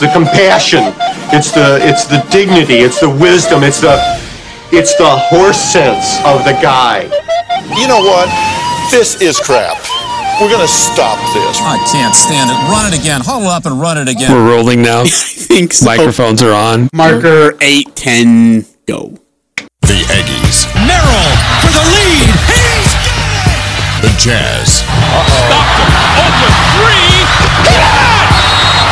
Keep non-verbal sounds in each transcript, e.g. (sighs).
the compassion, it's the it's the dignity, it's the wisdom, it's the it's the horse sense of the guy. You know what? This is crap. We're gonna stop this. I can't stand it. Run it again. Huddle up and run it again. We're rolling now. (laughs) I think so. Microphones are on. Marker eight ten go. The Aggies, Merrill for the lead. He's got it. the Jazz, Stockton, open three.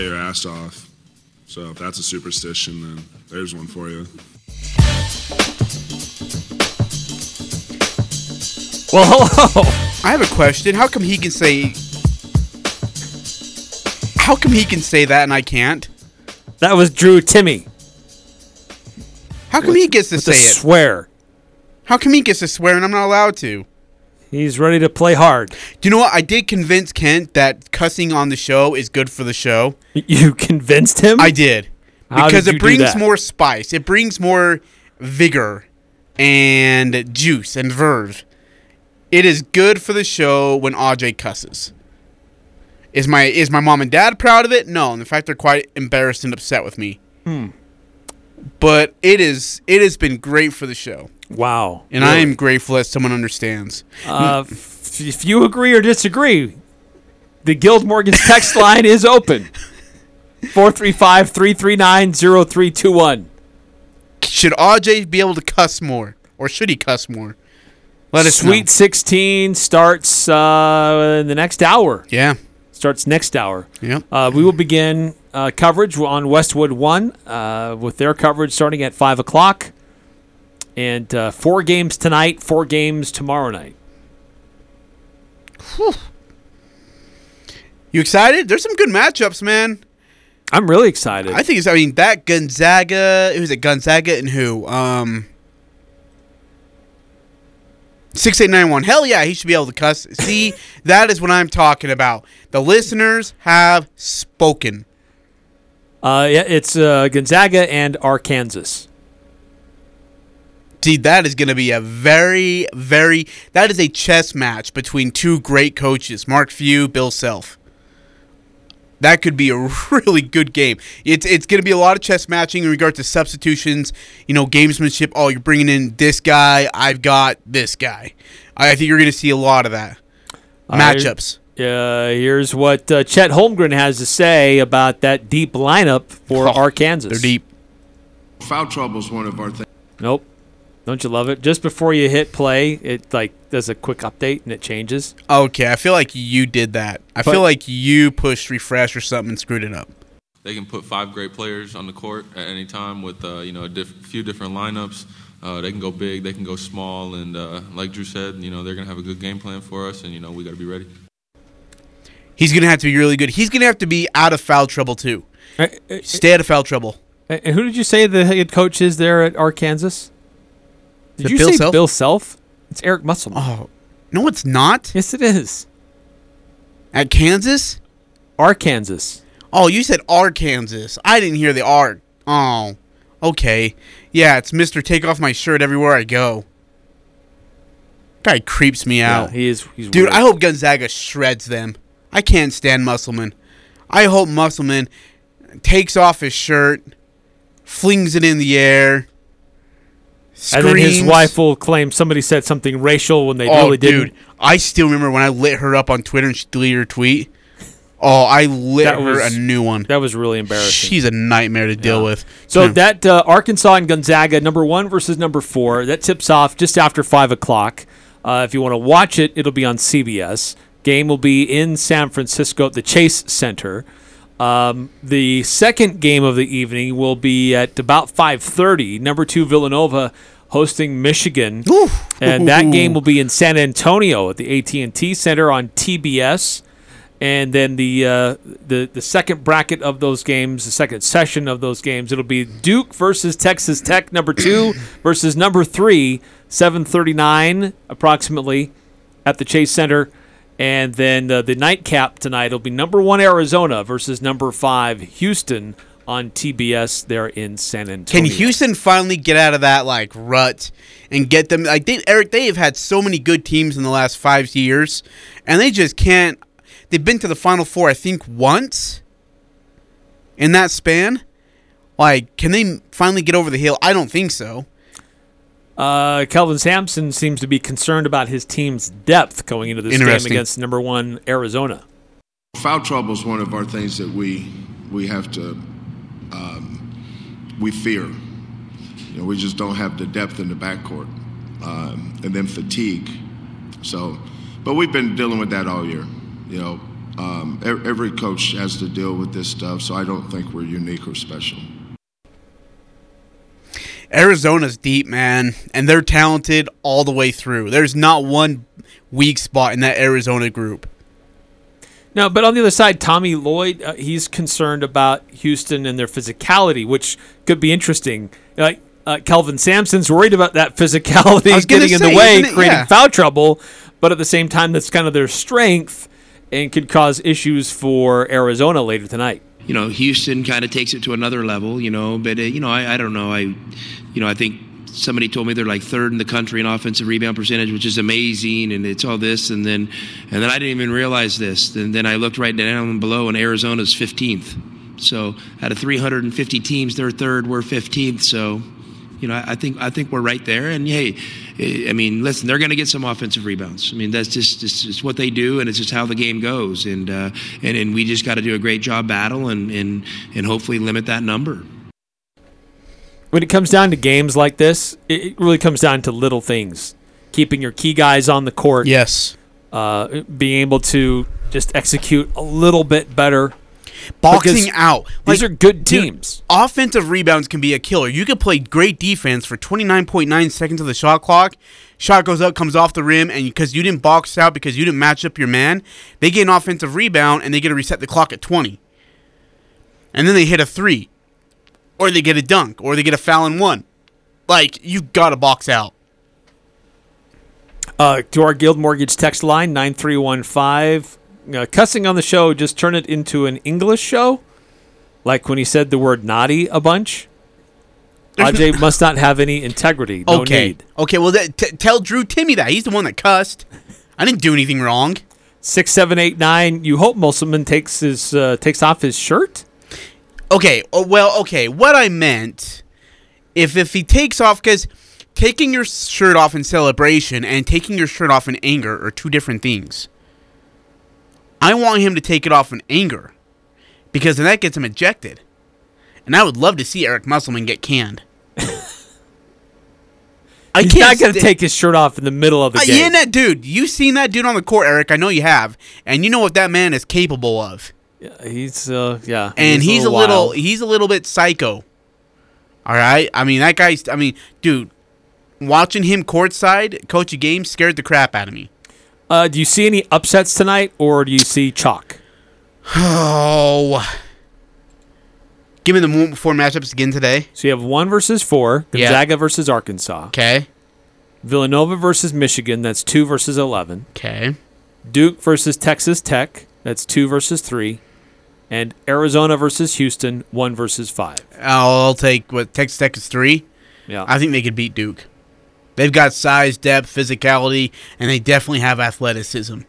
Play your ass off. So if that's a superstition, then there's one for you. Well, hello. I have a question. How come he can say. How come he can say that and I can't? That was Drew Timme. How come he gets to with say the it? swear. How come he gets to swear and I'm not allowed to? He's ready to play hard. Do you know what? I did convince Kent that cussing on the show is good for the show. You convinced him? I did. How because did it brings more spice. It brings more vigor and juice and verve. It is good for the show when Aj cusses. Is my is my mom and dad proud of it? No. In fact, they're quite embarrassed and upset with me. Hmm. But it is it has been great for the show, Wow. and I am grateful that someone understands. Uh, f- if you agree or disagree, the Guild Mortgage text (laughs) line is open. 435 339 0321. Should Aj be able to cuss more, or should he cuss more? Let us Sweet know. 16 starts uh, in the next hour. Yeah. Starts next hour. Yep. Uh, we will begin uh, coverage on Westwood 1 uh, with their coverage starting at 5 o'clock. And uh, four games tonight, four games tomorrow night. You excited? There's some good matchups, man. I'm really excited. I think it's. I mean, that Gonzaga. Who's it? Gonzaga and who? Um. Six eight nine one. Hell yeah, he should be able to cuss. See, (laughs) that is what I'm talking about. The listeners have spoken. Uh, yeah, it's uh, Gonzaga and Arkansas. See, that is going to be a very, very. That is a chess match between two great coaches, Mark Few, Bill Self. That could be a (laughs) really good game. It's it's going to be a lot of chess matching in regard to substitutions, you know, gamesmanship. Oh, you're bringing in this guy. I've got this guy. I think you're going to see a lot of that matchups. Uh, here's what uh, Chet Holmgren has to say about that deep lineup for Oh, (laughs) Arkansas. They're deep. Foul trouble is one of our things. Nope. Don't you love it? Just before you hit play, it like does a quick update and it changes. Okay, I feel like you did that. I But- feel like you pushed refresh or something and screwed it up. They can put five great players on the court at any time with uh, you know a diff- few different lineups. Uh, they can go big, they can go small, and uh, like Drew said, you know they're gonna have a good game plan for us, and you know we got to be ready. He's going to have to be really good. He's going to have to be out of foul trouble too. Uh, uh, Stay out of foul trouble. And who did you say the head coach is there at Arkansas? Did you Bill say Self? Bill Self? It's Eric Musselman. Oh, no, it's not. Yes, it is. At Kansas? Arkansas. Oh, you said Arkansas. I didn't hear the R. Oh, okay. Yeah, it's Mister Take Off My Shirt everywhere I go. Guy creeps me Yeah, out. he is. He's Dude, weird. I hope Gonzaga shreds them. I can't stand Musselman. I hope Musselman takes off his shirt, flings it in the air, And then his wife will claim somebody said something racial when they oh, really didn't. dude, I still remember when I lit her up on Twitter and she deleted her tweet. Oh, I lit That her was- a new one. That was really embarrassing. She's a nightmare to deal Yeah. with. So that uh, Arkansas and Gonzaga, number one versus number four, that tips off just after five o'clock. Uh, if you want to watch it, it'll be on CBS. Game will be in San Francisco at the Chase Center. Um, the second game of the evening will be at about 5:30. Number two Villanova hosting Michigan, and that game will be in San Antonio at the AT&T Center on TBS. And then the uh, the the second bracket of those games, the second session of those games, it'll be Duke versus Texas Tech, number two (coughs) versus number three, 7:39 approximately at the Chase Center. And then uh, the nightcap tonight will be number one Arizona versus number five Houston on TBS there in San Antonio. Can Houston finally get out of that like rut and get them like they Eric? They have had so many good teams in the last five years, and they just can't. They've been to the Final Four, I think, once in that span. Like, can they finally get over the hill? I don't think so. Uh, Kelvin Sampson seems to be concerned about his team's depth going into this game against number one Arizona. Foul trouble is one of our things that we we have to um, we fear. You know, we just don't have the depth in the backcourt, um, and then fatigue. So, but we've been dealing with that all year. You know, um, every coach has to deal with this stuff. So I don't think we're unique or special. Arizona's deep, man, and they're talented all the way through. There's not one weak spot in that Arizona group. No, but on the other side, Tommy Lloyd, uh, he's concerned about Houston and their physicality, which could be interesting. Like uh, Kelvin Sampson's worried about that (laughs) physicality getting in the way, it? creating Yeah. foul trouble, but at the same time, that's kind of their strength and could cause issues for Arizona later tonight. You know, Houston kind of takes it to another level, you know. But uh, you know, I, I don't know. I, you know, I think somebody told me they're like third in the country in offensive rebound percentage, which is amazing, and it's all this, and then, and then I didn't even realize this. And then I looked right down below, and Arizona's 15th. So out of 350 teams, they're third. We're 15th. So. You know, I I think I think we're right there, and hey, I mean, listen, they're going to get some offensive rebounds. I mean, that's just it's, it's what they do, and it's just how the game goes, and uh, and and we just got to do a great job battle, and and and hopefully limit that number. when it comes down to games like this, it, it really comes down to little things. Keeping your key guys on the court. Yes. Uh, being able to just execute a little bit better. Boxing Because out. These are good dude, teams. offensive rebounds can be a killer. You could play great defense for 29.9 seconds of the shot clock. Shot goes up, comes off the rim, and because you didn't box out, because you didn't match up your man, they get an offensive rebound and they get to reset the clock at 20. And then they hit a three, or they get a dunk, or they get a foul in one. Like, you got to box out. Uh, to our Guild Mortgage text line, 9315. Uh, cussing on the show, just turn it into an English show. Like when he said the word naughty a bunch. (laughs) Ajay must not have any integrity. No okay. need. Okay, well, that, t- tell Drew Timme that. He's the one that cussed. I didn't do anything wrong. Six, seven, eight, nine. You hope Musselman takes his uh, takes off his shirt. Okay, oh, well, okay. What I meant, if if he takes off, because taking your shirt off in celebration and taking your shirt off in anger are two different things. I want him to take it off in anger, because then that gets him ejected, and I would love to see Eric Musselman get canned. (laughs) I He's can't going to sta- take his shirt off in the middle of the Uh, game. yeah, that dude. You've seen that dude on the court, Eric? I know you have, and you know what that man is capable of. Yeah, He's uh, yeah, and he's, a little wild. he's a little bit psycho. All right, I mean that guy's. I mean, dude, watching him courtside coach a game scared the crap out of me. Uh, do you see any upsets tonight, or do you see chalk? Oh, give me the four matchups again today. So you have one versus four, Yeah. Gonzaga versus Arkansas, Okay, Villanova versus Michigan, that's two versus eleven, okay, Duke versus Texas Tech, that's two versus three, and Arizona versus Houston, one versus five. I'll take what Texas Tech is three. Yeah, I think they could beat Duke. They've got size, depth, physicality, and they definitely have athleticism.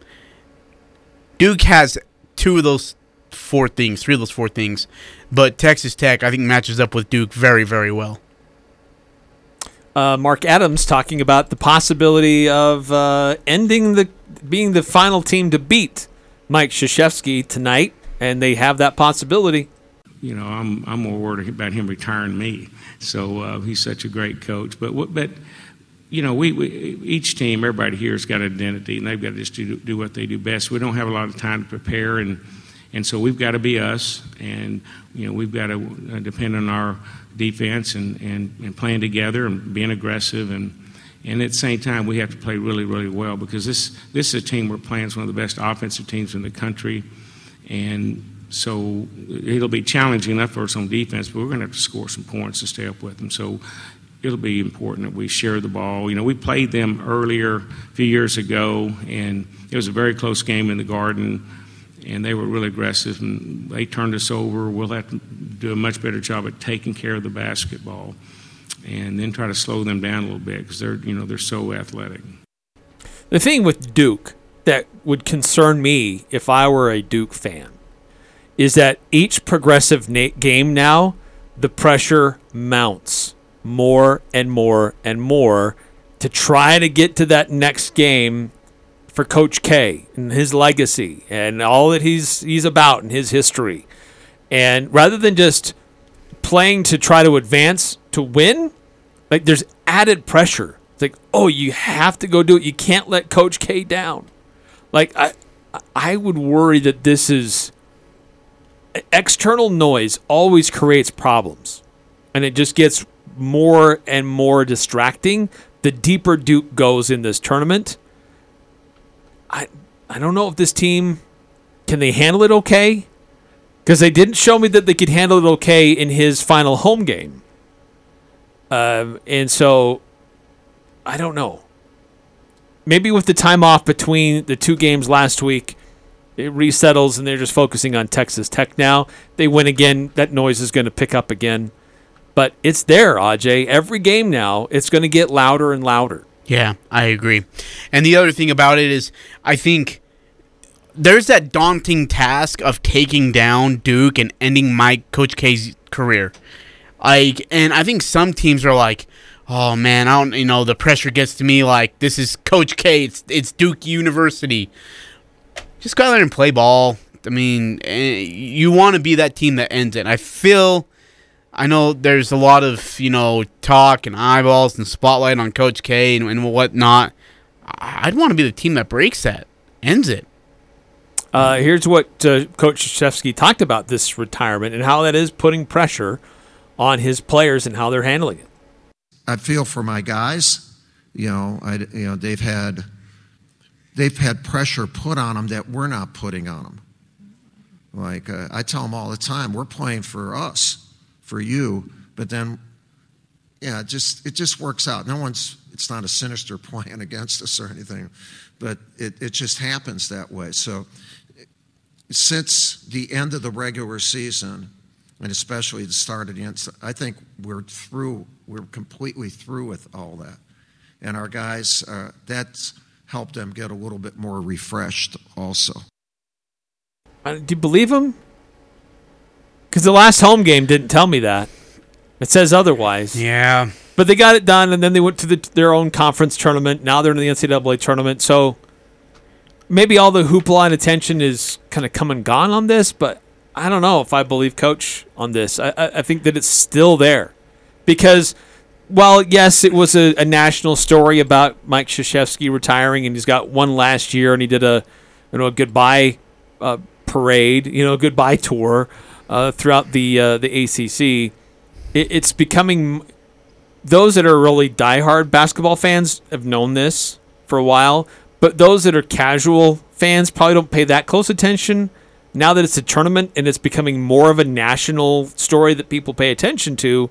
Duke has two of those four things, three of those four things, but Texas Tech, I think, matches up with Duke very, very well. uh, Mark Adams talking about the possibility of uh, ending the being the final team to beat Mike Krzyzewski tonight, and they have that possibility. you know, I'm I'm more worried about him retiring me. So uh, he's such a great coach. But what, but you know, we, we each team, everybody here has got an identity, and they've got to just do, do what they do best. We don't have a lot of time to prepare, and and so we've got to be us, and you know, we've got to uh, depend on our defense and, and, and playing together and being aggressive and and at the same time we have to play really really well because this this is a team we're playing is one of the best offensive teams in the country and so it'll be challenging enough for us on defense but we're going to have to score some points to stay up with them so it'll be important that we share the ball. You know we played them earlier a few years ago and it was a very close game in the garden and they were really aggressive and they turned us over. We'll have to do a much better job at taking care of the basketball and then try to slow them down a little bit because they're you know they're so athletic. The thing with Duke that would concern me if I were a Duke fan is that each progressive na- game now the pressure mounts more and more and more to try to get to that next game for Coach K and his legacy and all that he's he's about and his history. And rather than just playing to try to advance to win, like there's added pressure. It's like, oh, you have to go do it. You can't let Coach K down. Like I, I would worry that this is external noise always creates problems, and it just gets more and more distracting. The deeper Duke goes in this tournament, I, I don't know if this team can they handle it okay because they didn't show me that they could handle it okay in his final home game. Um, and so I don't know. Maybe with the time off between the two games last week, it resettles and they're just focusing on Texas Tech now. They win again, that noise is going to pick up again. But it's there, Aj. Every game now, it's going to get louder and louder. Yeah, I agree. And the other thing about it is, I think there's that daunting task of taking down Duke and ending Mike Coach K's career. Like, and I think some teams are like, oh man, I don't, you know, the pressure gets to me. Like, this is Coach K. It's it's Duke University. Just go out there and play ball. I mean, eh, you want to be that team that ends it. I feel. I know there's a lot of you know talk and eyeballs and spotlight on Coach K and, and whatnot. I'd want to be the team that breaks that, ends it. Uh, here's what uh, Coach Krzyzewski talked about this retirement and how that is putting pressure on his players and how they're handling it. I feel for my guys. You know, I, you know they've had they've had pressure put on them that we're not putting on them. Like uh, I tell them all the time, we're playing for us, for you, but then yeah, it just it just works out. No one's it's not a sinister (laughs) plan against us or anything, but it, it just happens that way. So since the end of the regular season, and especially the start of the end, I think we're through, we're completely through with all that. And our guys, uh, that's helped them get a little bit more refreshed also. Uh, do you believe him? Because the last home game didn't tell me that. It says otherwise. Yeah. But they got it done, and then they went to the, their own conference tournament. Now they're in the NCAA tournament. So maybe all the hoopla and attention is kind of come and gone on this, but I don't know if I believe Coach on this. I, I, I think that it's still there because while yes, it was a, a national story about Mike Krzyzewski retiring, and he's got one last year, and he did a you know a goodbye uh, parade, you know, a goodbye tour uh, throughout the uh, the ACC. It, it's becoming those that are really diehard basketball fans have known this for a while, but those that are casual fans probably don't pay that close attention. Now that it's a tournament and it's becoming more of a national story that people pay attention to,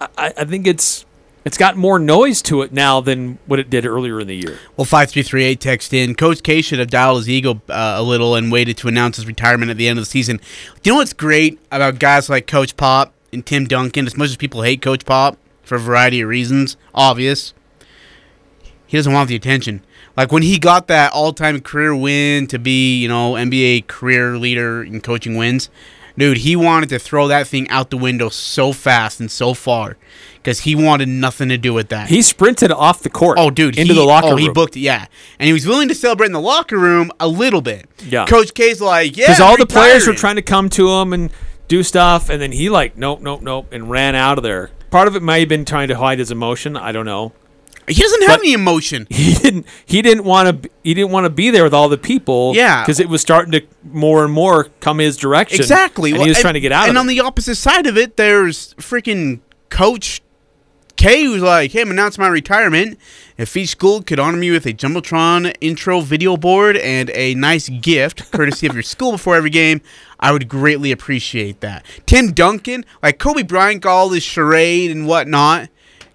I, I think it's it's got more noise to it now than what it did earlier in the year. Well, 5338 text in. Coach K should have dialed his ego uh, a little and waited to announce his retirement at the end of the season. You know what's great about guys like Coach Pop and Tim Duncan? As much as people hate Coach Pop for a variety of reasons, obvious, he doesn't want the attention. Like when he got that all-time career win to be, you know, NBA career leader in coaching wins, dude, he wanted to throw that thing out the window so fast and so far because he wanted nothing to do with that. He sprinted off the court. Oh, dude, into he, the locker oh, room. he booked it, yeah, and he was willing to celebrate in the locker room a little bit. Yeah. Coach K's like, yeah, because all the players were trying to come to him and do stuff, and then he like, nope, nope, nope, and ran out of there. Part of it might have been trying to hide his emotion. I don't know. He doesn't have But- any emotion. (laughs) He didn't. He didn't want to. He didn't want to be there with all the people. Yeah. because it was starting to more and more come his direction. Exactly. and Well, he was trying to get out. And on it. the opposite side of it, there's freaking Coach K, who's like, "Hey, I'm announcing my retirement. If each school could honor me with a jumbotron intro video board and a nice gift, courtesy of your school before every game, I would greatly appreciate that." Tim Duncan, like Kobe Bryant, got all this charade and whatnot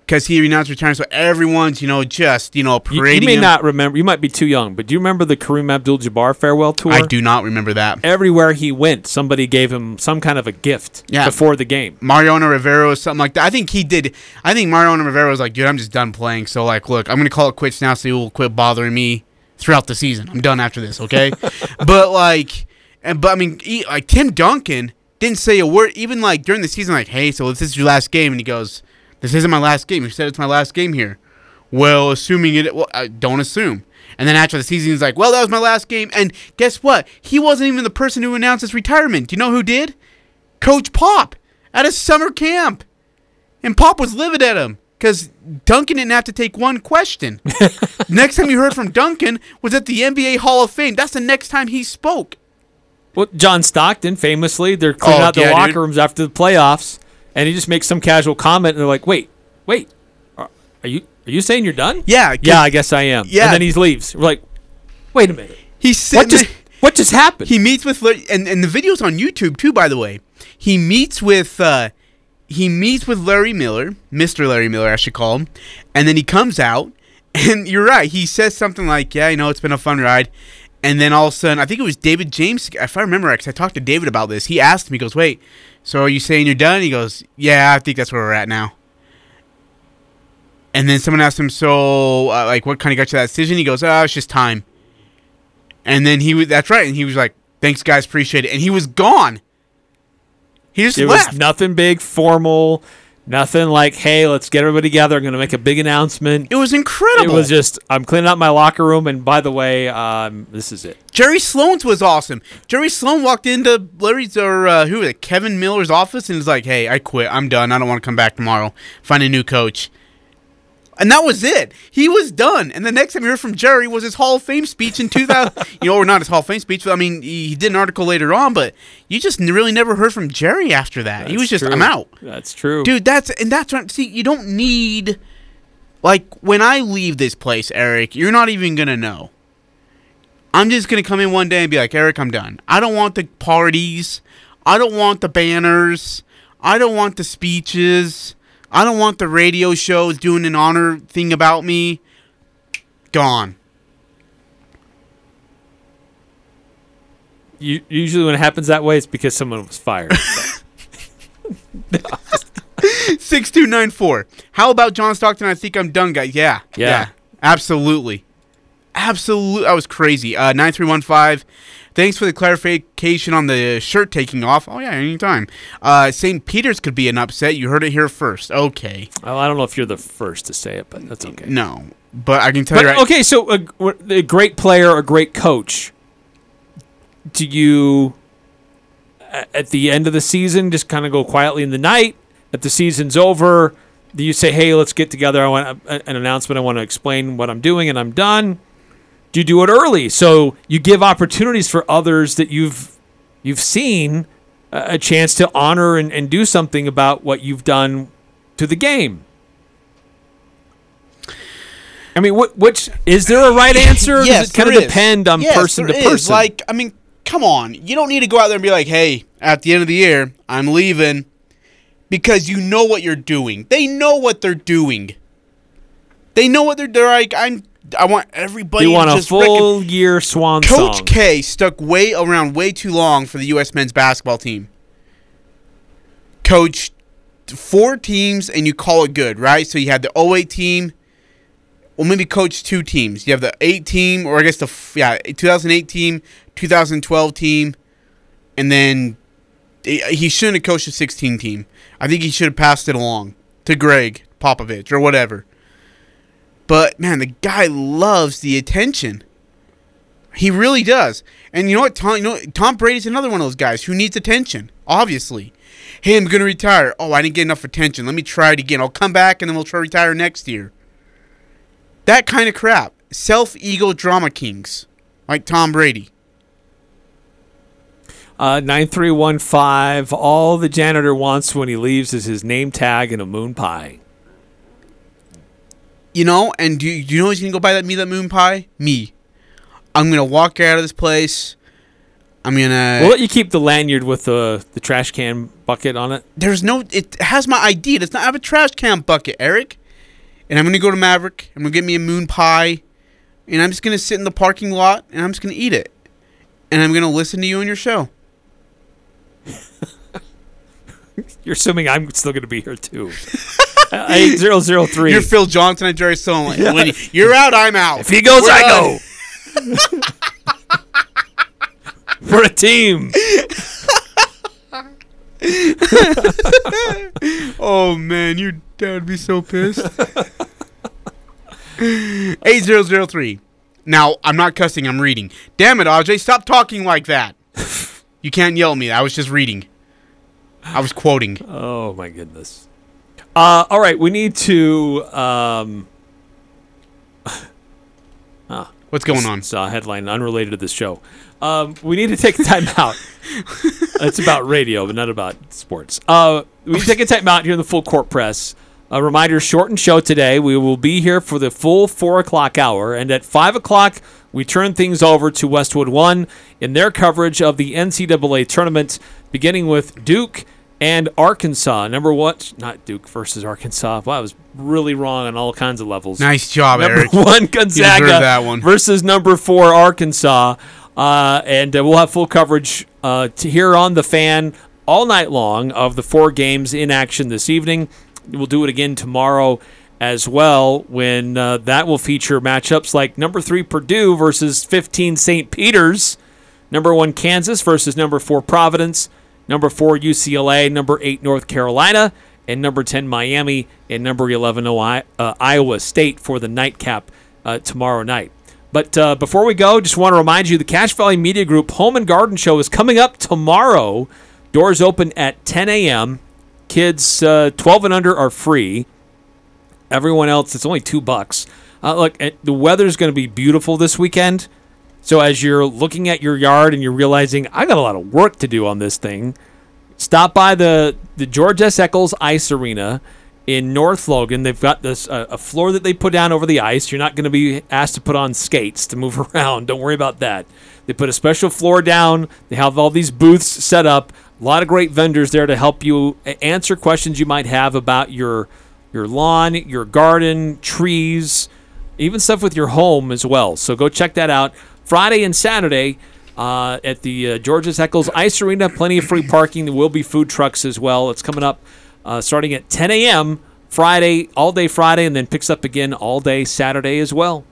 because he announced retirement, so everyone's you know just you know You, you may him. not remember. You might be too young, but do you remember the Kareem Abdul-Jabbar farewell tour? I do not remember that. Everywhere he went, somebody gave him some kind of a gift Yeah. before the game. Mariano Rivera or something like that. I think he did. I think Mariano Rivera was like, dude, I'm just done playing. So like, look, I'm gonna call it quits now, so you will quit bothering me throughout the season. I'm done after this, okay? (laughs) but like, and but I mean, he, like Tim Duncan didn't say a word, even like during the season, like, hey, so if this is your last game, and he goes, this isn't my last game. You said it's my last game here. Well, assuming it, well, I don't assume. And then after the season, he's like, well, that was my last game. And guess what? He wasn't even the person who announced his retirement. Do you know who did? Coach Pop at his summer camp. And Pop was livid at him because Duncan didn't have to take one question. (laughs) next time you heard from Duncan was at the NBA Hall of Fame. That's the next time he spoke. Well, John Stockton famously, they're cleaning Oh, out the locker dude. rooms after the playoffs, and he just makes some casual comment, and they're like, "Wait, wait, are are you are you saying you're done?" Yeah, yeah, I guess I am. Yeah. and then he leaves. We're like, "Wait a minute, He's sitting what just there- what just happened?" He meets with and and the video's on YouTube too. By the way, he meets with uh, he meets with Larry Miller, Mister Larry Miller, I should call him, and then he comes out, (laughs) and you're right. He says something like, "Yeah, you know, it's been a fun ride," and then all of a sudden, I think it was David James, if I remember, because I talked to David about this. He asked me, he goes, "Wait, so are you saying you're done?" He goes, "Yeah, I think that's where we're at now." And then someone asked him, "So, uh, like, what kind of got you that decision?" He goes, "Oh, it's just time." And then he was, that's right. And he was like, thanks, guys, appreciate it. And he was gone. He just it left. was nothing big, formal, nothing like, "Hey, let's get everybody together. I'm going to make a big announcement." it was incredible. It was just, I'm cleaning out my locker room, and by the way, um, this is it. Jerry Sloan's was awesome. Jerry Sloan walked into Larry's or uh, who was it, Kevin Miller's office and was like, hey, I quit. I'm done. I don't want to come back tomorrow. Find a new coach. And that was it. He was done. And the next time you heard from Jerry was his Hall of Fame speech in 2000. (laughs) you know, or not his Hall of Fame speech, but I mean, he he did an article later on, but you just really never heard from Jerry after that. he was just, true. I'm out. That's true, dude that's and that's what see you don't need like when i leave this place eric you're not even gonna know i'm just gonna come in one day and be like eric i'm done i don't want the parties i don't want the banners i don't want the speeches i don't want the radio shows doing an honor thing about me. Gone. You, usually, when it happens that way, it's because someone was fired. (laughs) 6294 how about john stockton? I think i'm done guys. Yeah. Yeah. absolutely. Absolutely that was crazy. Uh 9315 thanks for the clarification on the shirt taking off oh yeah anytime uh st peter's could be an upset you heard it here first okay well, I don't know if you're the first to say it, but that's okay. no but i can tell But, you right okay, so a, a great player, a great coach. Do you, at the end of the season, just kind of go quietly in the night? At the season's over, do you say, "Hey, let's get together. I want a, an announcement. I want to explain what I'm doing, and I'm done." Do you do it early so you give opportunities for others that you've you've seen a, a chance to honor and, and do something about what you've done to the game? I mean, what which is there a right answer? (laughs) yes, does it kind of depend on Yes, person to there is. person? Like, I mean, come on. You don't need to go out there and be like, hey, at the end of the year, I'm leaving because you know what you're doing. They know what they're doing. They know what they're doing. Like, I'm. I want everybody. you want to a full year swan Coach song. K stuck way around way too long for the U.S. men's basketball team. Coached four teams and you call it good, right? So you had the 08 team. Well, maybe coach two teams. You have the 8 team, or I guess the yeah 2008 team, 2012 team, and then he he shouldn't have coached the 16 team. I think he should have passed it along to Gregg Popovich or whatever. But man, the guy loves the attention. He really does. And you know what? Tom, you know, Tom Brady's another one of those guys who needs attention. Obviously, hey, I'm gonna retire. Oh, I didn't get enough attention. Let me try it again. I'll come back and then we'll try to retire next year. That kind of crap. Self ego drama kings. Like Tom Brady. Uh, 9315. All the janitor wants when he leaves is his name tag and a moon pie. You know, and do you, do you know who's gonna go buy that me that moon pie? Me. I'm gonna walk out of this place. I'm gonna. We'll let you keep the lanyard with the, the trash can bucket on it. There's no. It has my ID. It does not have a trash can bucket, Eric. And I'm gonna go to Maverick. I'm gonna get me a moon pie, and I'm just gonna sit in the parking lot and I'm just gonna eat it, and I'm gonna listen to you on your show. (laughs) You're assuming I'm still going to be here too. (laughs) Uh, 8003. You're Phil Johnson and Jerry Sloan. Yeah. When you're out, I'm out. If he goes, We're I go. We're a team. (laughs) oh man, your dad would be so pissed. (laughs) Eight zero zero three. Now I'm not cussing. I'm reading. Damn it, Aj! Stop talking like that. You can't yell at me. I was just reading. I was quoting. Oh my goodness. Uh, all right, we need to. Um, (laughs) ah, What's going on? is a headline unrelated to this show. Um, we need to take a time out. (laughs) it's about radio, but not about sports. Uh, we need to take a time out here in the full court press. A reminder: shortened show today. We will be here for the full four o'clock hour, and at five o'clock we turn things over to Westwood One in their coverage of the NCAA tournament, beginning with Duke and Arkansas. Number one, not Duke versus Arkansas. Well, I was really wrong on all kinds of levels. Nice job, number Eric. (laughs) one Gonzaga that one. versus number four Arkansas, uh, and uh, we'll have full coverage uh, to here on the fan all night long of the four games in action this evening. We'll do it again tomorrow as well when uh, that will feature matchups like number three Purdue versus 15 St. Peter's, number one Kansas versus number four Providence, number four UCLA, number eight North Carolina, and number 10 Miami, and number 11 Oi- uh, Iowa State for the nightcap uh, tomorrow night. But uh, before we go, just want to remind you the Cache Valley Media Group Home and Garden Show is coming up tomorrow. Doors open at 10 a.m. Kids uh, 12 and under are free. Everyone else, it's only two bucks. Uh, look, eh, the weather's going to be beautiful this weekend. So as you're looking at your yard and you're realizing I got a lot of work to do on this thing, stop by the the George S. Eccles Ice Arena in North Logan. They've got this uh, a floor that they put down over the ice. You're not going to be asked to put on skates to move (laughs) around. Don't worry about that. They put a special floor down. They have all these booths set up. A lot of great vendors there to help you answer questions you might have about your your lawn, your garden, trees, even stuff with your home as well. So go check that out. Friday and Saturday uh, at the uh, George S. Eccles Ice Arena. Plenty of free parking. There will be food trucks as well. It's coming up uh, starting at 10 a.m. Friday, all day Friday, and then picks up again all day Saturday as well.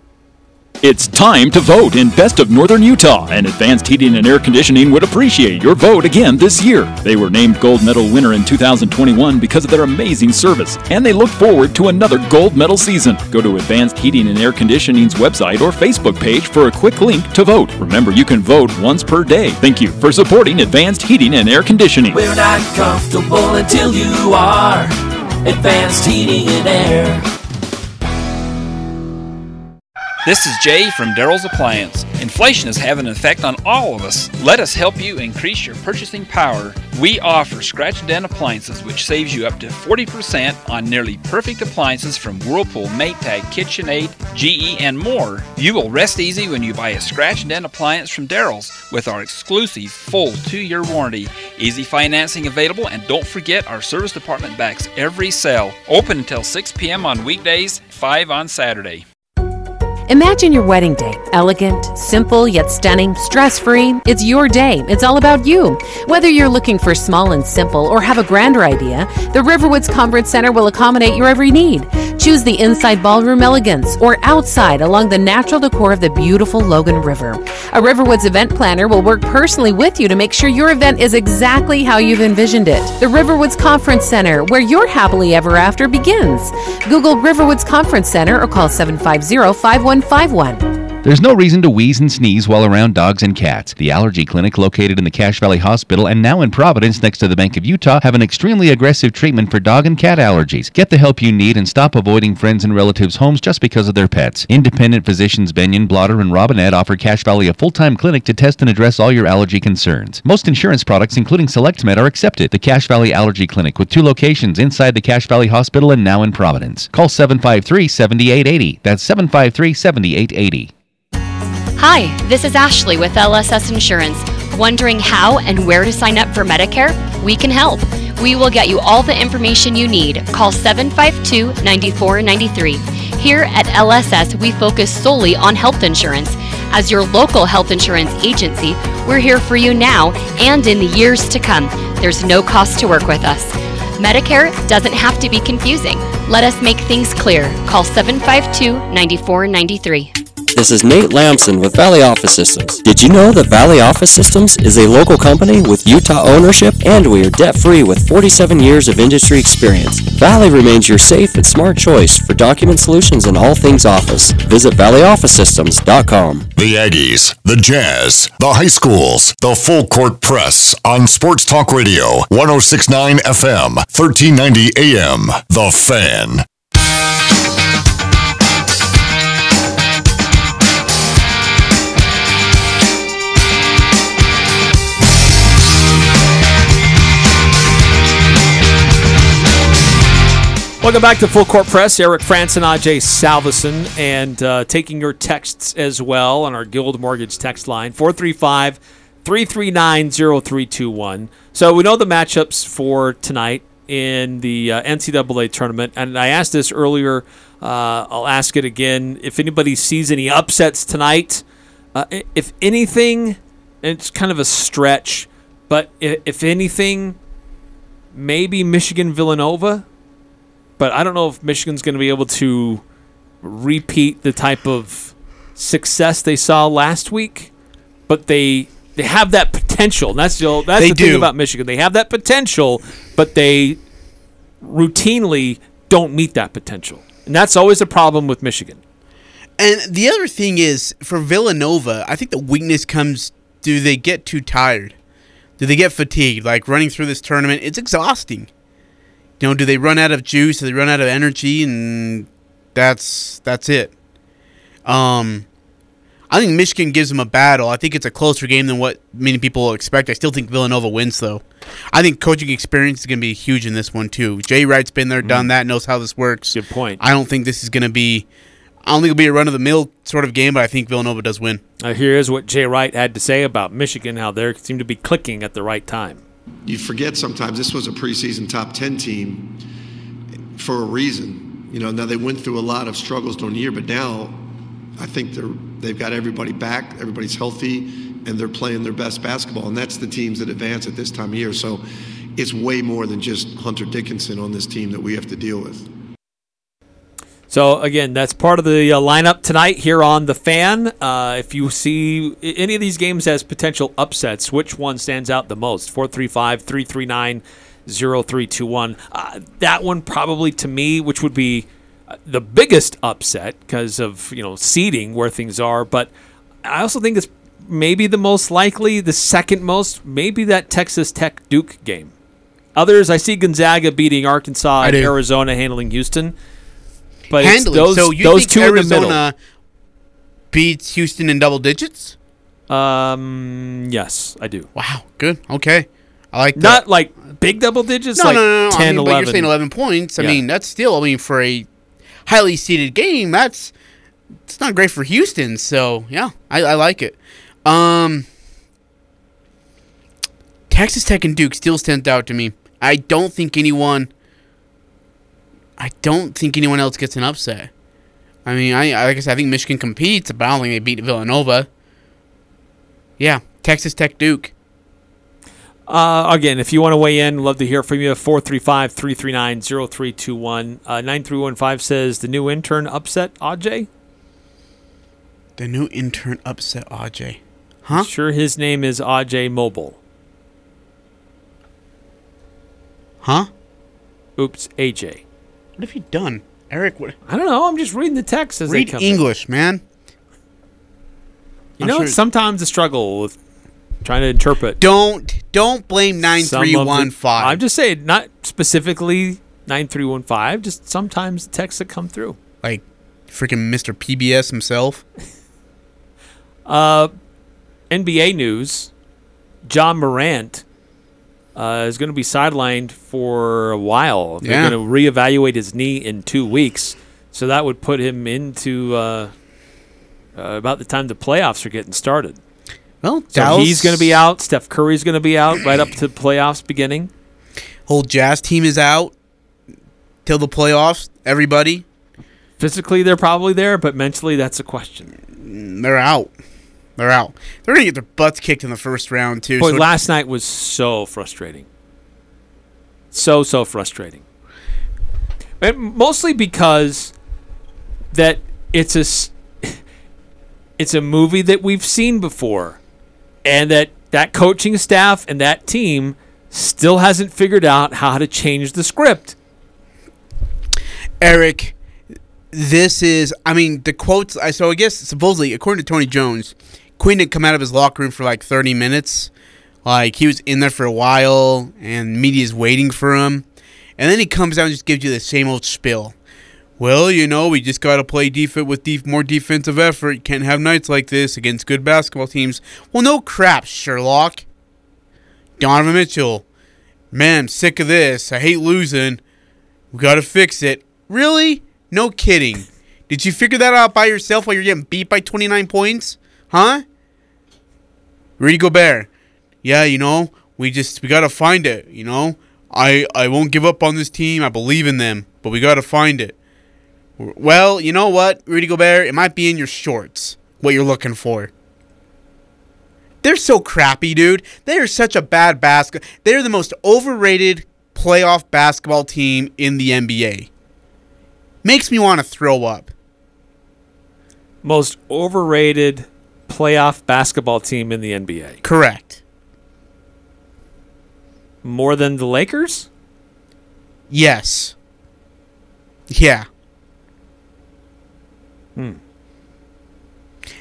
It's time to vote in Best of Northern Utah, and Advanced Heating and Air Conditioning would appreciate your vote again this year. They were named Gold Medal winner in 2021 because of their amazing service, and they look forward to another gold medal season. Go to Advanced Heating and Air Conditioning's website or Facebook page for a quick link to vote. Remember, you can vote once per day. Thank you for supporting Advanced Heating and Air Conditioning. We're not comfortable until you are. Advanced heating and air. This is Jay from Daryl's Appliance. Inflation is having an effect on all of us. Let us help you increase your purchasing power. We offer scratch dent appliances, which saves you up to 40% on nearly perfect appliances from Whirlpool, Maytag, KitchenAid, GE, and more. You will rest easy when you buy a scratch dent appliance from Daryl's with our exclusive full two year warranty. Easy financing available, and don't forget our service department backs every sale. Open until 6 p.m. on weekdays, 5 on Saturday. Imagine your wedding day. Elegant, simple, yet stunning, stress free. It's your day. It's all about you. Whether you're looking for small and simple or have a grander idea, the Riverwoods Conference Center will accommodate your every need. Choose the inside ballroom elegance or outside along the natural decor of the beautiful Logan River. A Riverwoods event planner will work personally with you to make sure your event is exactly how you've envisioned it. The Riverwoods Conference Center, where your happily ever after begins. Google Riverwoods Conference Center or call 750 5151. There's no reason to wheeze and sneeze while around dogs and cats. The Allergy Clinic, located in the Cache Valley Hospital and now in Providence next to the Bank of Utah, have an extremely aggressive treatment for dog and cat allergies. Get the help you need and stop avoiding friends and relatives' homes just because of their pets. Independent physicians Benyon, Blotter, and Robinette offer Cache Valley a full-time clinic to test and address all your allergy concerns. Most insurance products, including SelectMed, are accepted. The Cache Valley Allergy Clinic with two locations inside the Cache Valley Hospital and now in Providence. Call 753-7880. That's 753-7880. Hi, this is Ashley with LSS Insurance. Wondering how and where to sign up for Medicare? We can help. We will get you all the information you need. Call 752 9493. Here at LSS, we focus solely on health insurance. As your local health insurance agency, we're here for you now and in the years to come. There's no cost to work with us. Medicare doesn't have to be confusing. Let us make things clear. Call 752 9493. This is Nate Lamson with Valley Office Systems. Did you know that Valley Office Systems is a local company with Utah ownership and we are debt free with 47 years of industry experience? Valley remains your safe and smart choice for document solutions and all things office. Visit valleyofficesystems.com. The Aggies, the Jazz, the high schools, the full court press on Sports Talk Radio, 1069 FM, 1390 AM. The Fan. Welcome back to Full Court Press. Eric Frandsen and Ajay Salvesen, and uh, taking your texts as well on our Guild Mortgage text line 435 339 0321. So we know the matchups for tonight in the uh, NCAA tournament, and I asked this earlier. Uh, I'll ask it again. If anybody sees any upsets tonight, uh, if anything, it's kind of a stretch, but if anything, maybe Michigan Villanova but I don't know if Michigan's going to be able to repeat the type of success they saw last week. But they they have that potential. And that's the that's They the thing about Michigan. They have that potential, but they routinely don't meet that potential, and that's always a problem with Michigan. And the other thing is for Villanova, I think the weakness comes do they get too tired? Do they get fatigued? Like running through this tournament, it's exhausting. You know, do they run out of juice? Do they run out of energy? And that's that's it. Um, I think Michigan gives them a battle. I think it's a closer game than what many people expect. I still think Villanova wins, though. I think coaching experience is going to be huge in this one too. Jay Wright's been there, done that, knows how this works. Good point. I don't think this is going to be. I don't think it'll be a run of the mill sort of game, but I think Villanova does win. Uh, here's what Jay Wright had to say about Michigan, how they seem to be clicking at the right time. You forget sometimes this was a preseason top 10 team for a reason. You know, now they went through a lot of struggles during the year, but now I think they're they've got everybody back, everybody's healthy, and they're playing their best basketball. And that's the teams that advance at this time of year. So it's way more than just Hunter Dickinson on this team that we have to deal with. So again, that's part of the uh, lineup tonight here on the Fan. Uh, if you see any of these games as potential upsets, which one stands out the most? 435-339-0321. Uh, that one probably to me, which would be uh, the biggest upset because of you know seeding where things are. But I also think it's maybe the most likely, the second most, maybe that Texas Tech Duke game. Others, I see Gonzaga beating Arkansas and. Arizona handling Houston. But it's those, so you those think two Arizona in the middle. beats Houston in double digits? Um, yes, I do. Wow, good. Okay, I like that. Not like big double digits, no, like no, no, no. 10, I mean, 11. But you're saying 11 points. I Yeah. mean, that's still. I mean, for a highly seeded game, that's it's not great for Houston. So yeah, I, I like it. Um, Texas Tech and Duke still stands out to me. I don't think anyone. I don't think anyone else gets an upset. I mean, I I- like I said, I think Michigan competes, but I don't think they beat Villanova. Yeah, Texas Tech Duke. Uh, again, if you want to weigh in, love to hear from you. 435 339 0321. Uh, 9315 says the new intern upset Aj. The new intern upset Aj. Huh? Sure, his name is Aj Mobile. Huh? Oops, AJ. What have you done, Eric? What? I don't know. I'm just reading the text as Read they come in. English, man. You I'm know, sure- it's sometimes a struggle with trying to interpret. Don't don't blame nine three one five. I'm just saying, not specifically nine three one five. Just sometimes the texts that come through. like freaking Mr. PBS himself. (laughs) Uh, NBA news: Ja Morant uh, is going to be sidelined for a while. They're Yeah. going to reevaluate his knee in two weeks, so that would put him into uh, uh, about the time the playoffs are getting started. Well, So Dallas- he's going to be out. Steph Curry's going to be out right up to the playoffs beginning. Whole Jazz team is out till the playoffs. Everybody, Physically, they're probably there, but mentally, that's a question. They're out. They're out. They're gonna get their butts kicked in the first round too. Boy, so- last night was so frustrating. So so frustrating. And mostly because that it's a, (sighs) it's a movie that we've seen before, and that that coaching staff and that team still hasn't figured out how to change the script. Eric, this is. I mean, the quotes. I so I guess supposedly, according to Tony Jones, Quinn didn't come out of his locker room for like thirty minutes. Like he was in there for a while, and media's waiting for him, and then he comes out and just gives you the same old spill. Well, you know, we just got to play defense with def- more defensive effort. Can't have nights like this against good basketball teams. Well, no crap, Sherlock. Donovan Mitchell. Man, I'm sick of this. I hate losing. We got to fix it. Really? No kidding. Did you figure that out by yourself while you're getting beat by 29 points? Huh? Rudy Gobert. Yeah, you know, we just we got to find it, you know? I I won't give up on this team. I believe in them, but we got to find it. Well, you know what, Rudy Gobert, it might be in your shorts what you're looking for. They're so crappy, dude. They are such a bad basket. They're the most overrated playoff basketball team in the NBA. Makes me want to throw up. Most overrated playoff basketball team in the NBA. Correct. More than the Lakers? Yes. Yeah. Hmm.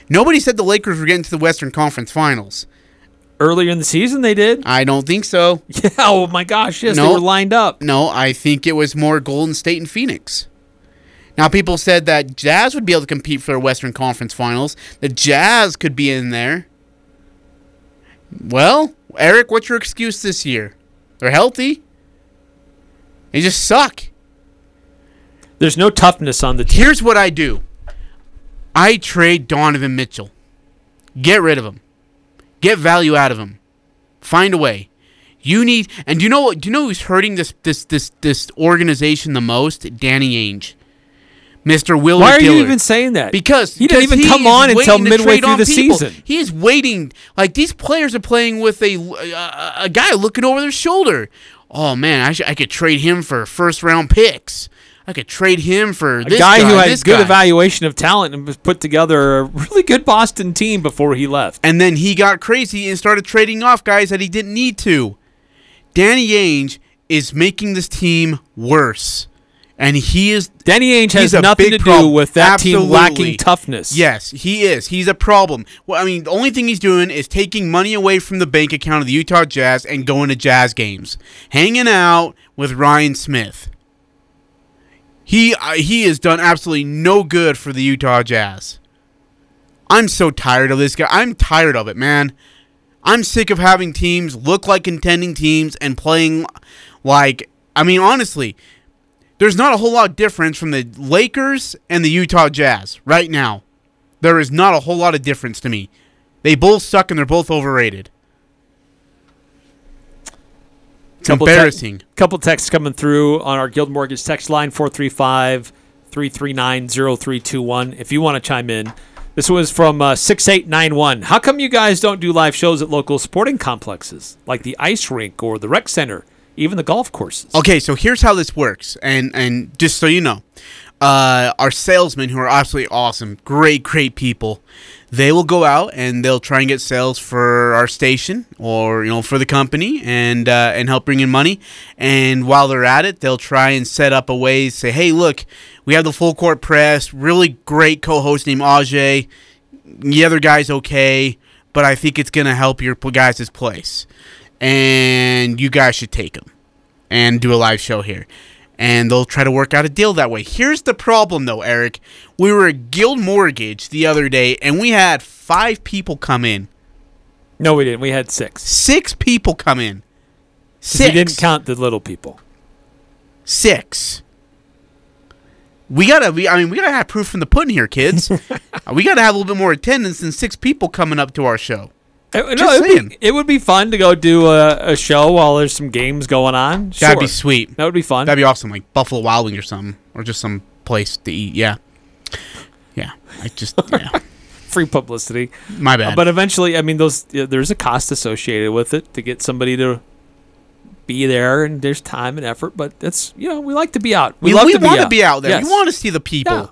Nobody said the Lakers were getting to the Western Conference Finals. Earlier in the season, they did. I don't think so. (laughs) Yeah. Oh my gosh. Yes, No. they were lined up. No, I think it was more Golden State and Phoenix. Now, people said that Jazz would be able to compete for the Western Conference Finals. The Jazz could be in there. Well, Eric, what's your excuse this year? They're healthy. They just suck. There's no toughness on the team. Here's what I do I trade Donovan Mitchell. Get rid of him. Get value out of him. Find a way. You need and do you know do you know who's hurting this this this this organization the most? Danny Ainge. Mr. Will Why are you even saying that? Because He didn't even come on until midway through the people. season. He is waiting. Like these players are playing with a a, a guy looking over their shoulder. Oh man, I, should, I could trade him for first round picks. I could trade him for A this guy, who had this good guy. evaluation of talent and was put together a really good Boston team before he left. And then he got crazy and started trading off guys that he didn't need to. Danny Ainge is making this team worse. And he is Danny Ainge has nothing to do with that team lacking toughness. Yes, he is. He's a problem. Well, I mean, the only thing he's doing is taking money away from the bank account of the Utah Jazz and going to Jazz games, hanging out with Ryan Smith. He uh, he has done absolutely no good for the Utah Jazz. I'm so tired of this guy. I'm tired of it, man. I'm sick of having teams look like contending teams and playing like I mean honestly, there's not a whole lot of difference from the Lakers and the Utah Jazz right now. There is not a whole lot of difference to me. They both suck and they're both overrated. It's Couple te- embarrassing. couple texts coming through on our Guild Mortgage text line 435 339 0321. If you want to chime in, this was from uh, 6891. How come you guys don't do live shows at local sporting complexes like the ice rink or the rec center, even the golf courses? Okay, so here's how this works, and and just so you know, uh, our salesmen who are absolutely awesome, great, great people, they will go out and they'll try and get sales for our station or you know for the company and uh, and help bring in money. And while they're at it, they'll try and set up a way. Say, hey, look, we have the full court press, really great co-host named Ajay. the other guy's okay, but I think it's gonna help your guys' place, and you guys should take him and do a live show here." And they'll try to work out a deal that way. Here's the problem, though, Eric. We were at Guild Mortgage the other day, and we had five people come in. No, we didn't. We had six. Six people come in. Six. We didn't count the little people. Six. We gotta. We, I mean, we gotta have proof from the pudding here, kids. (laughs) we gotta have a little bit more attendance than six people coming up to our show. Uh, no, Just it'd saying. be, it would be fun to go do a, a show while there's some games going on. That'd be sweet. That would be fun. That'd be awesome, like Buffalo Wild Wings or something, or just some place to eat. Yeah, yeah. I just yeah. (laughs) Free publicity. My bad. Uh, but eventually, I mean, those yeah, there's a cost associated with it to get somebody to be there, and there's time and effort. But that's you know we like to be out. We, love we to be want out. to be out there. Yes. We want to see the people. Yeah.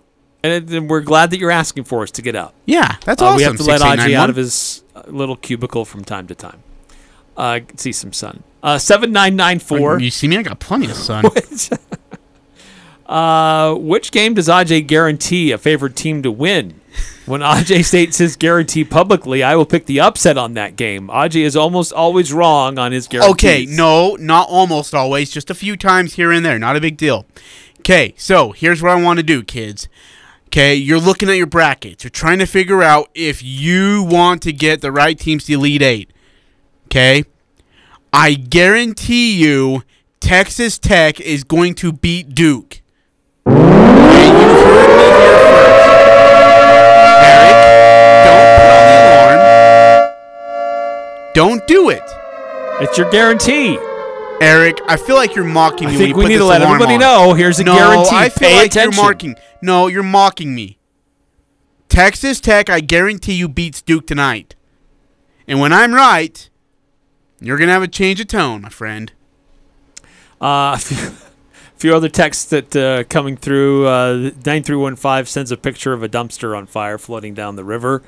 And, it, we're glad that you're asking for us to get out. Yeah, that's Uh, awesome. We have to let Aji out of his uh, little cubicle from time to time. Uh, see some sun. Uh, seven nine nine four. You see me? I got plenty of sun. (laughs) Uh, which game does Aj guarantee a favored team to win? When Aj (laughs) states his guarantee publicly, I will pick the upset on that game. Aj is almost always wrong on his guarantees. Okay, no, not almost always, just a few times here and there, not a big deal. Okay, so here's what I want to do, kids. Okay, you're looking at your brackets. You're trying to figure out if you want to get the right teams to Elite Eight. Okay? I guarantee you Texas Tech is going to beat Duke. Okay, you heard me here first. Eric, don't put on the alarm. Don't do it. It's your guarantee. Eric, I feel like you're mocking me. I think when we need to let everybody on. know, here's a no, guarantee. I feel Pay like attention. you're mocking. No, you're mocking me. Texas Tech, I guarantee you beats Duke tonight. And when I'm right, you're gonna have a change of tone, my friend. Uh, (laughs) a few, few other texts that uh, coming through. Uh, Nine three one five sends a picture of a dumpster on fire floating down the river.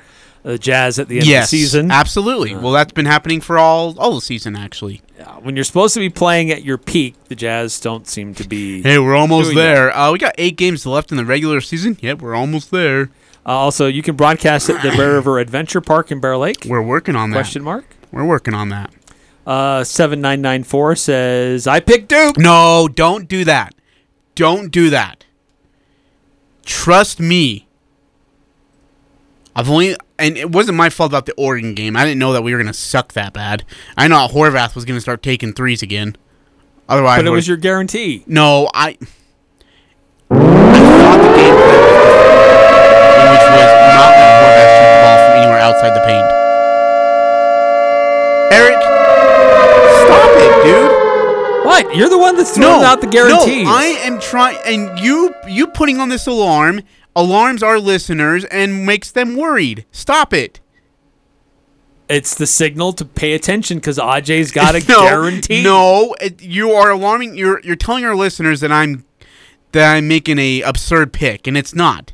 The Jazz at the end yes, of the season. absolutely. well, that's been happening for all all the season, actually. When you're supposed to be playing at your peak, the Jazz don't seem to be. Hey, we're almost there. Uh, we got eight games left in the regular season. Yep, we're almost there. Uh, also, you can broadcast at the Bear River Adventure Park in Bear Lake. We're working on that. Question mark. We're working on that. Uh, seven nine nine four says I picked Duke. No, don't do that. Don't do that. Trust me. I've only and it wasn't my fault about the Oregon game. I didn't know that we were gonna suck that bad. I know Horvath was gonna start taking threes again. Otherwise, But it was your guarantee. no. I I thought the game plan was which was not let Horvath shoot the ball from anywhere outside the paint. Eric, stop it, dude. What? You're the one that's throwing out the guarantee. No, I am trying, and you you putting on this alarm alarms our listeners and makes them worried. Stop it. It's the signal to pay attention because Ajay's got a (laughs) no, guarantee. No, it, you are alarming. You're you're telling our listeners that I'm that I'm making a absurd pick, and it's not.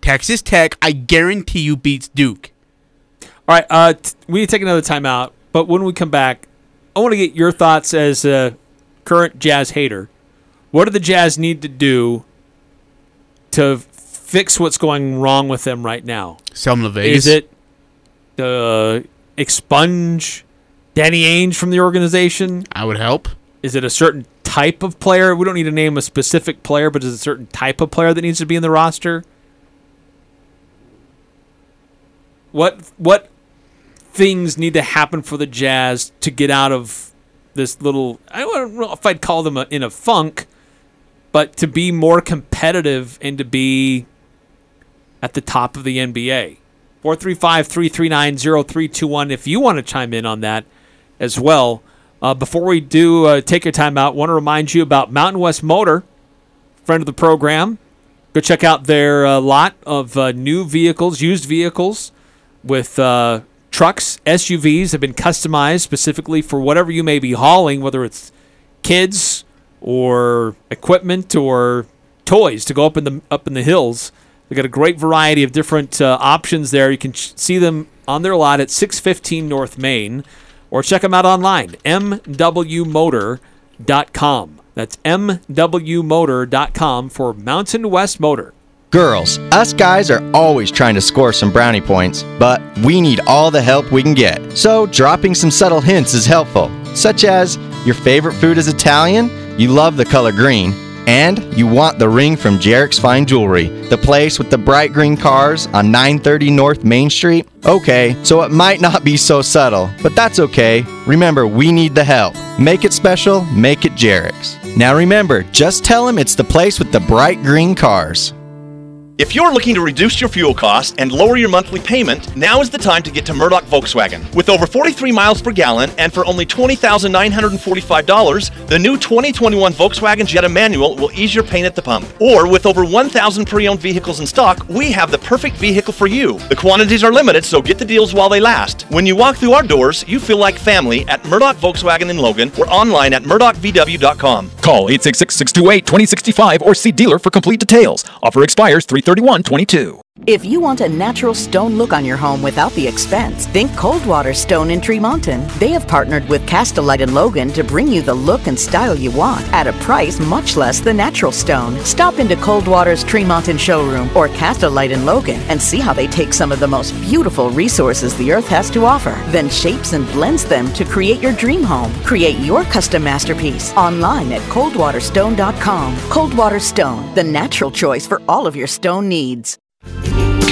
Texas Tech, I guarantee you beats Duke. All right, uh, t- we need to take another timeout. But when we come back, I want to get your thoughts as a current Jazz hater. What do the Jazz need to do to fix what's going wrong with them right now? Sell them to Vegas. Is it uh, expunge Danny Ainge from the organization? I would help. Is it a certain type of player? We don't need to name a specific player, but is it a certain type of player that needs to be in the roster? What what things need to happen for the Jazz to get out of this little? I don't know if I'd call them a, in a funk, but to be more competitive and to be at the top of the NBA. 435 339 0321 if you want to chime in on that as well. Uh, before we do uh, take your time out, want to remind you about Mountain West Motor, friend of the program. Go check out their uh, lot of uh, new vehicles, used vehicles with uh, trucks, SUVs have been customized specifically for whatever you may be hauling, whether it's kids or equipment or toys to go up in the up in the hills. They got a great variety of different uh, options there. You can ch- see them on their lot at 615 North Main, or check them out online mwmotor.com. That's mwmotor.com for Mountain West Motor. Girls, us guys are always trying to score some brownie points, but we need all the help we can get. So, dropping some subtle hints is helpful, such as your favorite food is Italian, you love the color green, and you want the ring from Jarek's Fine Jewelry, the place with the bright green cars on 930 North Main Street. Okay, so it might not be so subtle, but that's okay. Remember, we need the help. Make it special, make it Jarek's. Now remember, just tell him it's the place with the bright green cars. If you're looking to reduce your fuel costs and lower your monthly payment, now is the time to get to Murdoch Volkswagen. With over 43 miles per gallon and for only $20,945, the new 2021 Volkswagen Jetta manual will ease your pain at the pump. Or with over 1,000 pre-owned vehicles in stock, we have the perfect vehicle for you. The quantities are limited, so get the deals while they last. When you walk through our doors, you feel like family at Murdoch Volkswagen in Logan or online at murdochvw.com. Call 866-628-2065 or see dealer for complete details. Offer expires 331-22. If you want a natural stone look on your home without the expense, think Coldwater Stone in Tremonton. They have partnered with Castelite and Logan to bring you the look and style you want at a price much less than natural stone. Stop into Coldwater's Tremonton showroom or Castelite and Logan and see how they take some of the most beautiful resources the earth has to offer, then shapes and blends them to create your dream home. Create your custom masterpiece online at coldwaterstone.com. Coldwater Stone, the natural choice for all of your stone needs.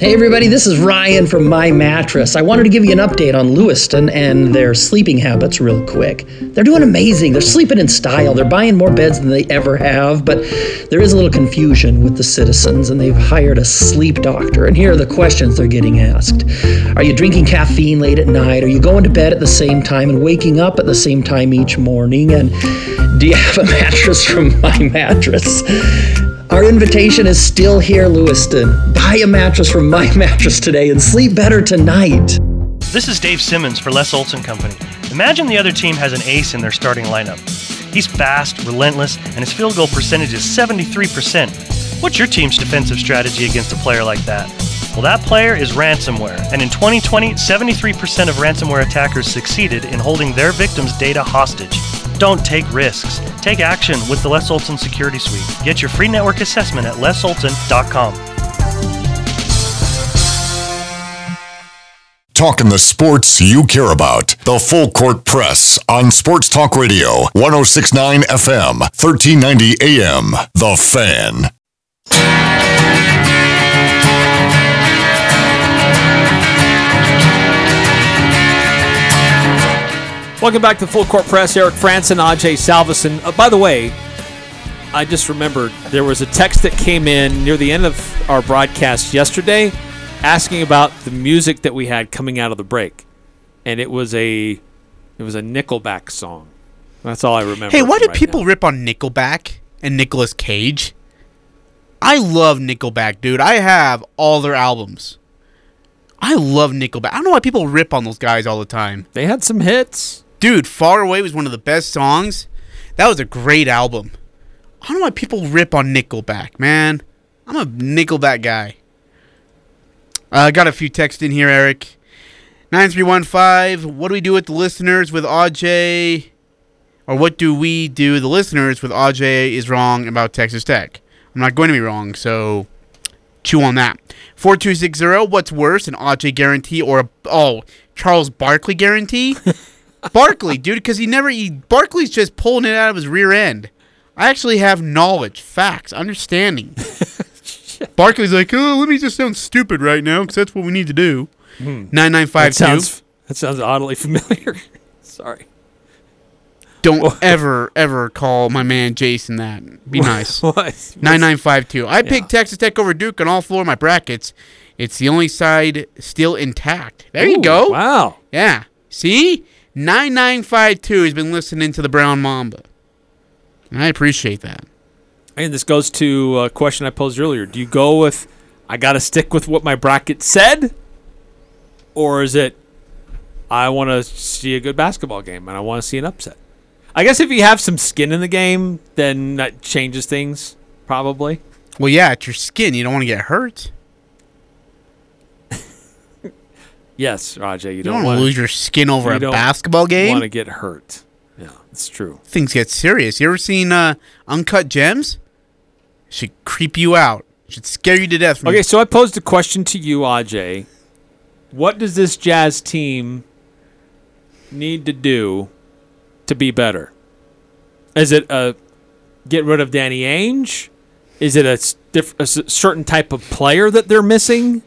Hey everybody, this is Ryan from My Mattress. I wanted to give you an update on Lewiston and their sleeping habits real quick. They're doing amazing. They're sleeping in style. They're buying more beds than they ever have, but there is a little confusion with the citizens and they've hired a sleep doctor. And here are the questions they're getting asked. Are you drinking caffeine late at night? Are you going to bed at the same time and waking up at the same time each morning? And do you have a mattress from My Mattress? Our invitation is still here, Lewiston. Buy a mattress from My (laughs) Mattress today and sleep better tonight. This is Dave Simmons for Les Olson Company. Imagine the other team has an ace in their starting lineup. He's fast, relentless, and his field goal percentage is 73%. What's your team's defensive strategy against a player like that? Well, that player is ransomware, and in 2020, 73% of ransomware attackers succeeded in holding their victims' data hostage. Don't take risks. Take action with the Les Olson Security Suite. Get your free network assessment at lesolson.com. Talking the sports you care about. The Full Court Press on Sports Talk Radio, 1069 FM, 1390 AM. The Fan. Welcome back to Full Court Press. Eric Frandsen, Ajay Salvesen. Uh, by the way, I just remembered there was a text that came in near the end of our broadcast yesterday asking about the music that we had coming out of the break. And it was a it was a Nickelback song. That's all I remember. Hey, why do right people now. rip on Nickelback and Nicolas Cage? I love Nickelback, dude. I have all their albums. I love Nickelback. I don't know why people rip on those guys all the time. They had some hits. Dude, Far Away was one of the best songs. That was a great album. I don't know why people rip on Nickelback, man. I'm a Nickelback guy. I uh, got a few texts in here, Eric. 9315, what do we do with the listeners with Aj? Or what do we do, the listeners, with Aj is wrong about Texas Tech? I'm not going to be wrong, so chew on that. 4260, what's worse, an Aj guarantee or a, oh, Charles Barkley guarantee? (laughs) Barkley, dude, because he never, he, Barkley's just pulling it out of his rear end. I actually have knowledge, facts, understanding. (laughs) Barkley's like, oh, let me just sound stupid right now because that's what we need to do. Hmm. Nine nine five That sounds, oddly familiar. (laughs) Sorry. Don't ever ever call my man Jason that. Be nice. (laughs) What? Nine nine five two. I picked Texas Tech over Duke on all four of my brackets. It's the only side still intact. There you go. Wow. Yeah. See, nine nine five two has been listening to the Brown Mamba. And I appreciate that. And this goes to a question I posed earlier. Do you go with I got to stick with what my bracket said? or is it I want to see a good basketball game and I want to see an upset? I guess if you have some skin in the game, then that changes things probably. Well, yeah, it's your skin. You don't want to get hurt. Yes, Rajay, you, You don't, don't want wanna lose your skin over a basketball game. Want to get hurt? Yeah, it's true. Things get serious. You ever seen uh, Uncut Gems? Should creep you out. Should scare you to death. Okay, so I posed a question to you, Aj. What does this Jazz team need to do to be better? Is it a get rid of Danny Ainge? Is it a, diff- a certain type of player that they're missing?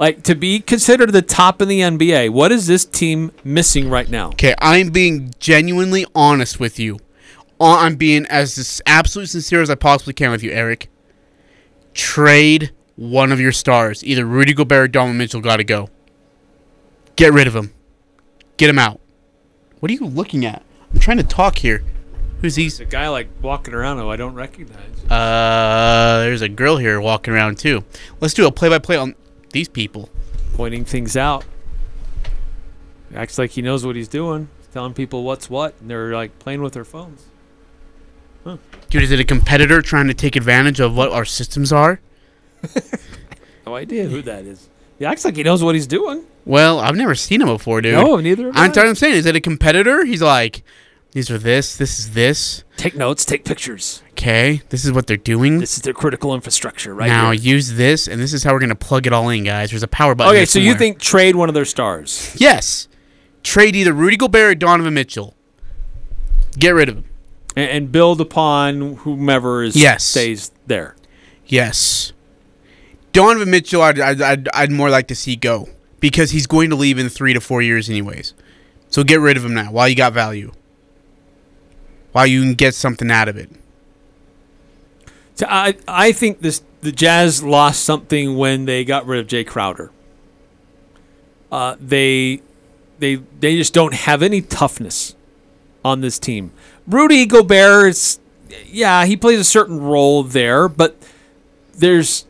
Like to be considered the top in the NBA, what is this team missing right now? Okay, I'm being genuinely honest with you. I'm being as absolutely sincere as I possibly can with you, Eric. Trade one of your stars. Either Rudy Gobert or Donovan Mitchell got to go. Get rid of him. Get him out. What are you looking at? I'm trying to talk here. Who's he? There's a guy like walking around who I don't recognize. Uh, there's a girl here walking around too. Let's do a play-by-play on these people. Pointing things out. Acts like he knows what he's doing. He's telling people what's what, and they're like playing with their phones. Huh. Dude, is it a competitor trying to take advantage of what our systems are? (laughs) No idea who that is. He acts like he knows what he's doing. Well, I've never seen him before, dude. No, neither I'm. I'm saying, is it a competitor? He's like, these are this, this is this. Take notes, take pictures. Okay, this is what they're doing. This is their critical infrastructure right now here. use this, and this is how we're gonna plug it all in, guys. There's a power button. Okay, so you think trade one of their stars? Yes. Trade either Rudy Gobert or Donovan Mitchell. Get rid of him. And, and build upon whomever is Yes. stays there. Yes. Donovan Mitchell, I'd, I'd, I'd, I'd more like to see go because he's going to leave in three to four years, anyways. So get rid of him now while you got value. While you can get something out of it. So I I think this the Jazz lost something when they got rid of Jae Crowder. Uh, they they they just don't have any toughness on this team. Rudy Gobert is yeah, he plays a certain role there, but there's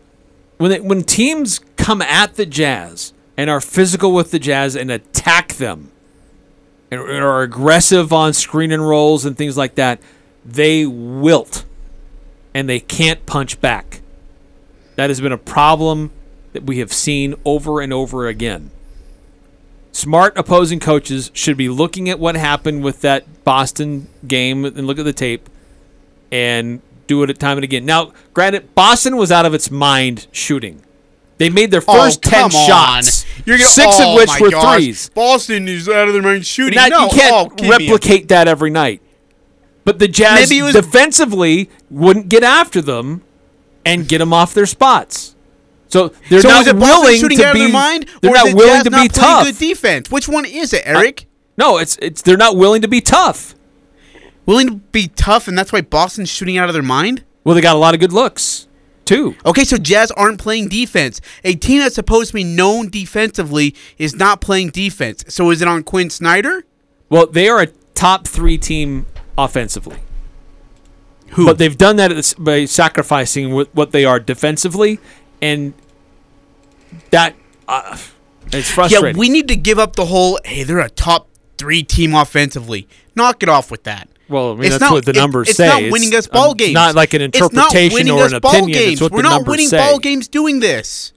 when they, when teams come at the Jazz and are physical with the Jazz and attack them and are aggressive on screen and rolls and things like that, they wilt and they can't punch back. That has been a problem that we have seen over and over again. Smart opposing coaches should be looking at what happened with that Boston game and look at the tape and do it time and again. Now, granted, Boston was out of its mind shooting. They made their Oh, first ten shots, You're gonna, six oh of which were gosh. threes. Boston is out of their mind shooting. Now, no, you can't oh, give me a- replicate that every night. But the Jazz defensively wouldn't get after them and get them off their spots. So they're so not it willing to out be. of their mind, they're not willing Jazz to not be tough. Good defense. Which one is it, Eric? No, it's it's they're not willing to be tough. willing to be tough, and that's why Boston's shooting out of their mind. Well, they got a lot of good looks too. Okay, so Jazz aren't playing defense. A team that's supposed to be known defensively is not playing defense. So is it on Quinn Snyder? Well, they are a top three team offensively. Who? But they've done that by sacrificing what they are defensively, and that uh, it's frustrating. Yeah, we need to give up the whole. Hey, they're a top three team offensively. Knock it off with that. Well, I mean, It's that's not- what the it- numbers it's say. not winning us ball it's games. not like an interpretation or an ball opinion. Games. It's what We're not winning say. ball games doing this.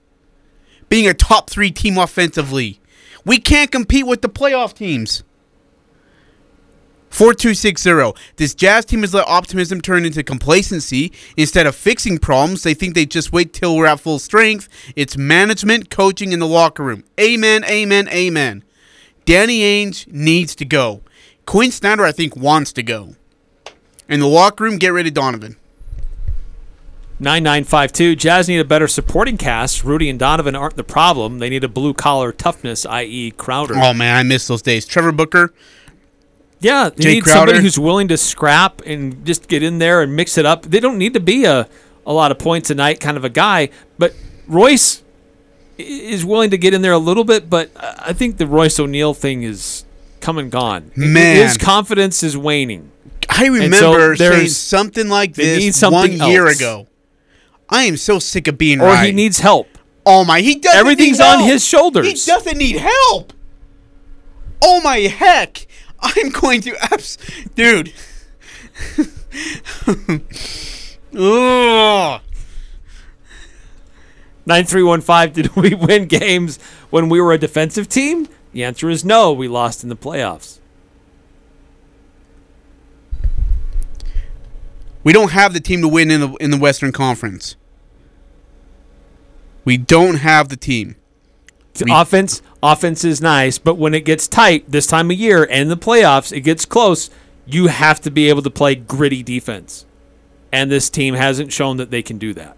Being a top three team offensively, we can't compete with the playoff teams. 4260. This Jazz team has let optimism turn into complacency. Instead of fixing problems, they think they just wait till we're at full strength. It's management, coaching, in the locker room. Amen, amen, amen. Danny Ainge needs to go. Quinn Snyder, I think, wants to go. In the locker room, get rid of Donovan. 9952. Jazz need a better supporting cast. Rudy and Donovan aren't the problem. They need a blue collar toughness, i.e., Crowder. Oh, man, I miss those days. Trevor Booker. Yeah, they Jay need somebody who's willing to scrap and just get in there and mix it up. They don't need to be a, a lot of points a night kind of a guy, but Royce is willing to get in there a little bit, but I I think the Royce O'Neale thing is come and gone. Man. His confidence is waning. I And so remember saying something like this something one year else. ago. I am so sick of being Or right. he needs help. Oh my, he doesn't. Everything's on his shoulders. He doesn't need help. Oh my heck! (laughs) I'm going to abs, dude. (laughs) Ugh. 9315, did we (laughs) win games when we were a defensive team? The answer is no. We lost in the playoffs. We don't have the team to win in the in the Western Conference. We don't have the team. The offense, offense is nice, but when it gets tight this time of year and the playoffs, it gets close. You have to be able to play gritty defense, and this team hasn't shown that they can do that.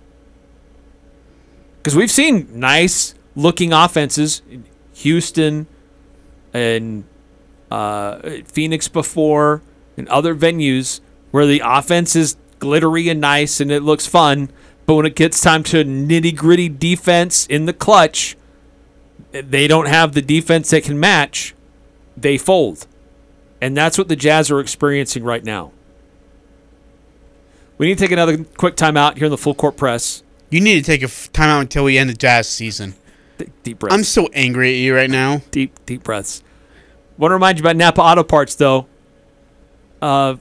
Because we've seen nice looking offenses, Houston, and uh, Phoenix before, and other venues where the offense is glittery and nice and it looks fun, but when it gets time to nitty gritty defense in the clutch they don't have the defense that can match, they fold. And that's what the Jazz are experiencing right now. We need to take another quick timeout here in the full court press. You need to take a f- timeout until we end the Jazz season. Deep breaths. I'm so angry at you right now. Deep, deep breaths. Want to remind you about Napa Auto Parts, though. Uh,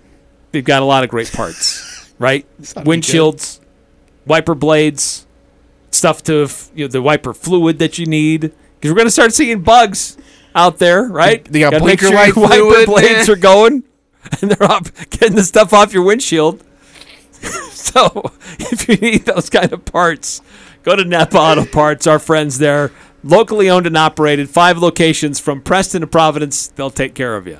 they've got a lot of great parts, (laughs) right? not be good. Windshields, wiper blades, stuff to you know the wiper fluid that you need. Because we're going to start seeing bugs out there, right? They got Gotta blinker sure light wiper fluid, blades are going, (laughs) and they're off, getting the stuff off your windshield. (laughs) so if you need those kind of parts, go to Napa Auto (laughs) Parts. Our friends there, locally owned and operated, five locations from Preston to Providence. They'll take care of you.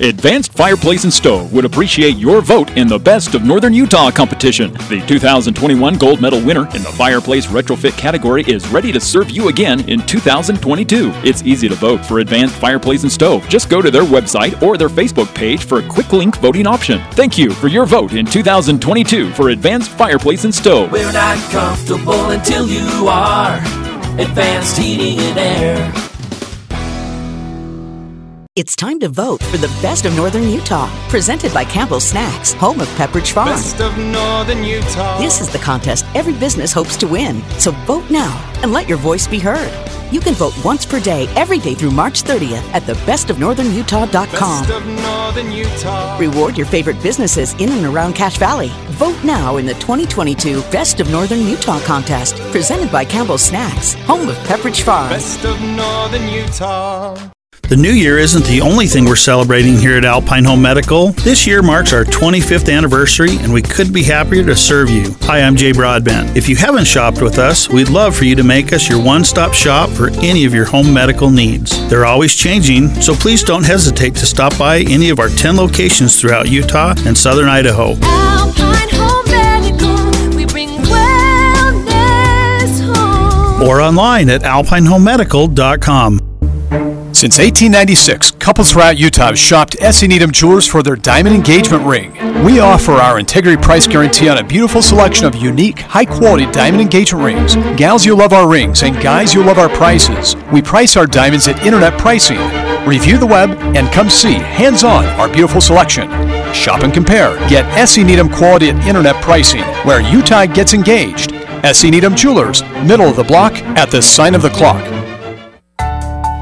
Advanced Fireplace and Stove would appreciate your vote in the Best of Northern Utah competition. The 2021 gold medal winner in the fireplace retrofit category is ready to serve you again in 2022. It's easy to vote for Advanced Fireplace and Stove. Just go to their website or their Facebook page for a quick link voting option. Thank you for your vote in 2022 for Advanced Fireplace and Stove. We're not comfortable until you are. Advanced heating and air. It's time to vote for the best of Northern Utah, presented by Campbell Snacks, home of Pepperidge Farm. Best of Northern Utah. This is the contest every business hopes to win. So vote now and let your voice be heard. You can vote once per day, every day through March 30th at thebestofnorthernutah.com. Best of Northern Utah. Reward your favorite businesses in and around Cache Valley. Vote now in the 2022 Best of Northern Utah contest, presented by Campbell Snacks, home of Pepperidge Farm. Best of Northern Utah. The new year isn't the only thing we're celebrating here at Alpine Home Medical. This year marks our 25th anniversary, and we couldn't be happier to serve you. Hi, I'm Jay Broadbent. If you haven't shopped with us, we'd love for you to make us your one stop shop for any of your home medical needs. They're always changing, so please don't hesitate to stop by any of our 10 locations throughout Utah and southern Idaho. Alpine Home Medical, we bring wellness home. Or online at alpinehomemedical.com. Since 1896, couples throughout Utah have shopped S.E. Needham Jewelers for their diamond engagement ring. We offer our integrity price guarantee on a beautiful selection of unique, high quality diamond engagement rings. Gals, you'll love our rings, and guys, you'll love our prices. We price our diamonds at internet pricing. Review the web and come see, hands on, our beautiful selection. Shop and compare. Get S.E. Needham quality at internet pricing, where Utah gets engaged. S.E. Needham Jewelers, middle of the block, at the sign of the clock.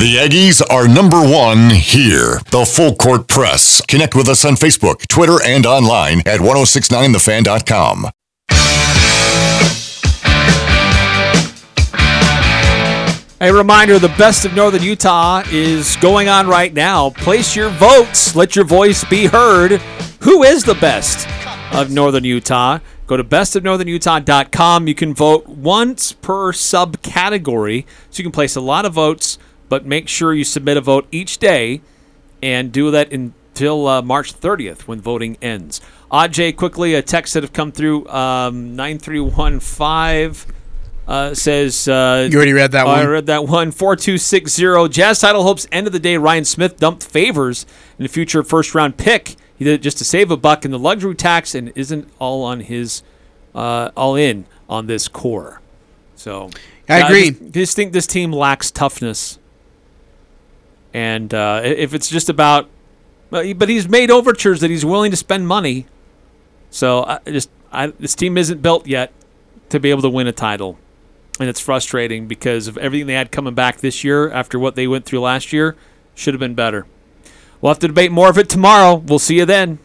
The Aggies are number one here. The Full Court Press. Connect with us on Facebook, Twitter, and online at 1069thefan.com. A reminder the best of Northern Utah is going on right now. Place your votes. Let your voice be heard. Who is the best of Northern Utah? Go to bestofnorthernutah.com. You can vote once per subcategory. So you can place a lot of votes, but make sure you submit a vote each day and do that until uh, March 30th when voting ends. Aj, quickly, a text that have come through um, 9315 uh, says. Uh, You already read that one. I read that one. 4260. Jazz title hopes end of the day. Ryan Smith dumped favors in a future first round pick. He did it just to save a buck in the luxury tax and isn't all on his, uh, all in on this core. So I agree. just, just think this team lacks toughness. And uh, if it's just about, but he's made overtures that he's willing to spend money. So I just, I, this team isn't built yet to be able to win a title, and it's frustrating because of everything they had coming back this year after what they went through last year. Should have been better. We'll have to debate more of it tomorrow. We'll see you then.